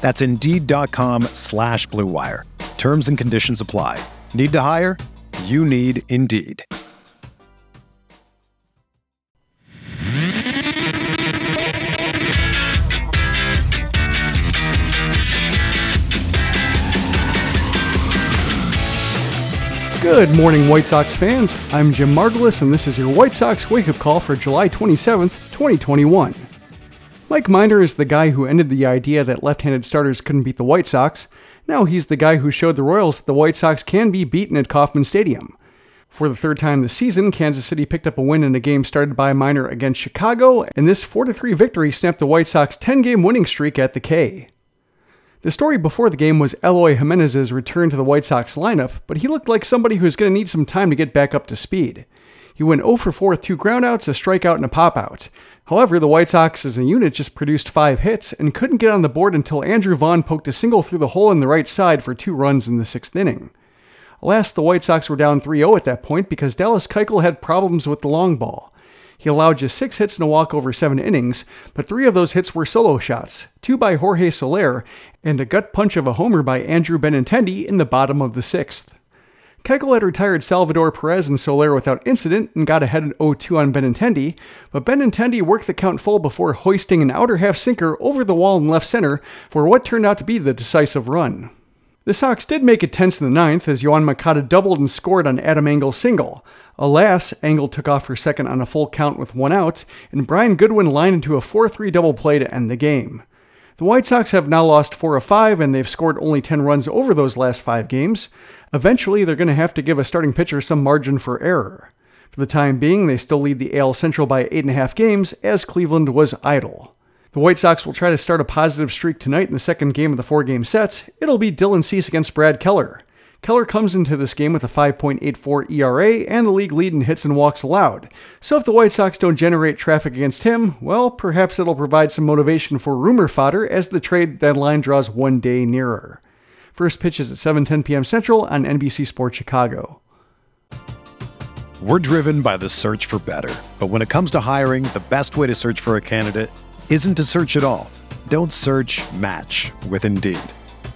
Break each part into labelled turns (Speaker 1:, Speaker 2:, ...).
Speaker 1: That's Indeed.com slash BlueWire. Terms and conditions apply. Need to hire? You need Indeed.
Speaker 2: Good morning, White Sox fans. I'm Jim Margalus, and this is your White Sox wake up call for July 27th, 2021. Mike Minor is the guy who ended the idea that left handed starters couldn't beat the White Sox. Now he's the guy who showed the Royals that the White Sox can be beaten at Kauffman Stadium. For the third time this season, Kansas City picked up a win in a game started by Minor against Chicago, and this 4 3 victory snapped the White Sox 10 game winning streak at the K. The story before the game was Eloy Jimenez's return to the White Sox lineup, but he looked like somebody who was going to need some time to get back up to speed. He went 0 for 4 with two groundouts, a strikeout, and a pop-out. However, the White Sox as a unit just produced five hits and couldn't get on the board until Andrew Vaughn poked a single through the hole in the right side for two runs in the sixth inning. Alas, the White Sox were down 3 0 at that point because Dallas Keuchel had problems with the long ball. He allowed just six hits in a walk over seven innings, but three of those hits were solo shots, two by Jorge Soler, and a gut punch of a homer by Andrew Benintendi in the bottom of the sixth. Keuchel had retired Salvador Perez and Soler without incident and got ahead in 0-2 on Benintendi, but Benintendi worked the count full before hoisting an outer half sinker over the wall in left center for what turned out to be the decisive run. The Sox did make it tense in the ninth as Yoan Moncada doubled and scored on Adam Engel's single. Alas, Engel took off for second on a full count with one out, and Brian Goodwin lined into a 4 3 double play to end the game. The White Sox have now lost 4 of 5, and they've scored only 10 runs over those last five games. Eventually, they're going to have to give a starting pitcher some margin for error. For the time being, they still lead the AL Central by 8.5 games, as Cleveland was idle. The White Sox will try to start a positive streak tonight in the second game of the four game set. It'll be Dylan Cease against Brad Keller. Keller comes into this game with a 5.84 ERA and the league lead in hits and walks allowed. So if the White Sox don't generate traffic against him, well, perhaps it'll provide some motivation for rumor fodder as the trade deadline draws one day nearer. First pitch is at 7:10 p.m. Central on NBC Sports Chicago.
Speaker 1: We're driven by the search for better, but when it comes to hiring, the best way to search for a candidate isn't to search at all. Don't search, match with Indeed.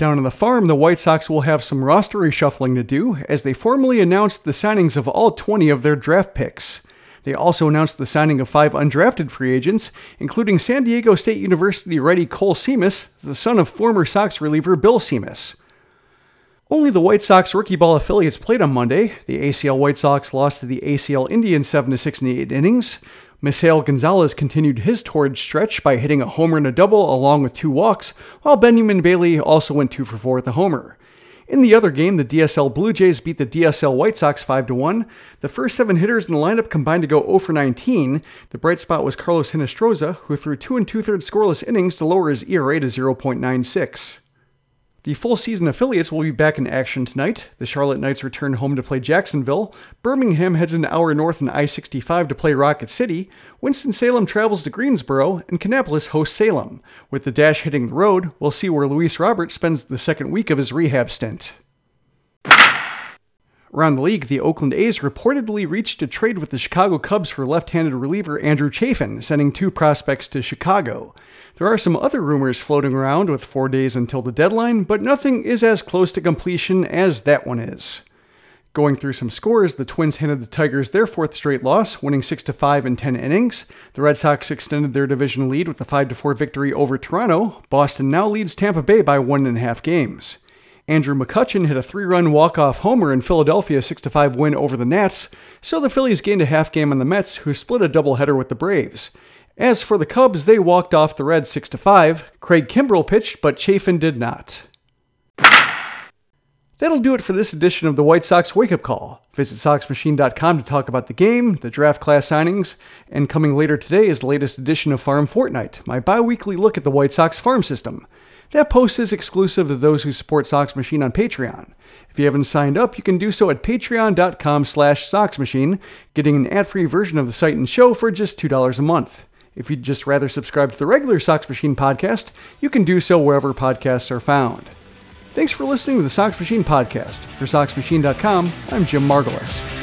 Speaker 2: Down on the farm, the White Sox will have some roster reshuffling to do as they formally announced the signings of all 20 of their draft picks. They also announced the signing of five undrafted free agents, including San Diego State University righty Kohl Simas, the son of former Sox reliever Bill Simas. Only the White Sox rookie ball affiliates played on Monday. The ACL White Sox lost to the ACL Indians 7 6 in the 8 innings. Misael Gonzalez continued his torrid stretch by hitting a homer and a double along with two walks, while Benjamin Bailey also went 2 for 4 with a homer. In the other game, the DSL Blue Jays beat the DSL White Sox 5 1. The first seven hitters in the lineup combined to go 0 for 19. The bright spot was Carlos Hinestroza, who threw two and two thirds scoreless innings to lower his ERA to 0.96. The full season affiliates will be back in action tonight. The Charlotte Knights return home to play Jacksonville. Birmingham heads an hour north on I 65 to play Rocket City. Winston-Salem travels to Greensboro, and Kannapolis hosts Salem. With the Dash hitting the road, we'll see where Luis Robert spends the second week of his rehab stint. Around the league, the Oakland A's reportedly reached a trade with the Chicago Cubs for left handed reliever Andrew Chafin, sending two prospects to Chicago. There are some other rumors floating around with four days until the deadline, but nothing is as close to completion as that one is. Going through some scores, the Twins handed the Tigers their fourth straight loss, winning 6 5 in 10 innings. The Red Sox extended their division lead with a 5 4 victory over Toronto. Boston now leads Tampa Bay by one and a half games. Andrew McCutchen hit a three run walk off homer in Philadelphia's 6 5 win over the Nats, so the Phillies gained a half game on the Mets, who split a doubleheader with the Braves. As for the Cubs, they walked off the Reds 6 5. Craig Kimbrel pitched, but Chafin did not. That'll do it for this edition of the White Sox Wake Up Call. Visit SoxMachine.com to talk about the game, the draft class signings, and coming later today is the latest edition of Farm Fortnight, my bi weekly look at the White Sox farm system. That post is exclusive to those who support Sox Machine on Patreon. If you haven't signed up, you can do so at patreon.com slash soxmachine, getting an ad-free version of the site and show for just $2 a month. If you'd just rather subscribe to the regular Sox Machine podcast, you can do so wherever podcasts are found. Thanks for listening to the Sox Machine podcast. For SoxMachine.com, I'm Jim Margalus.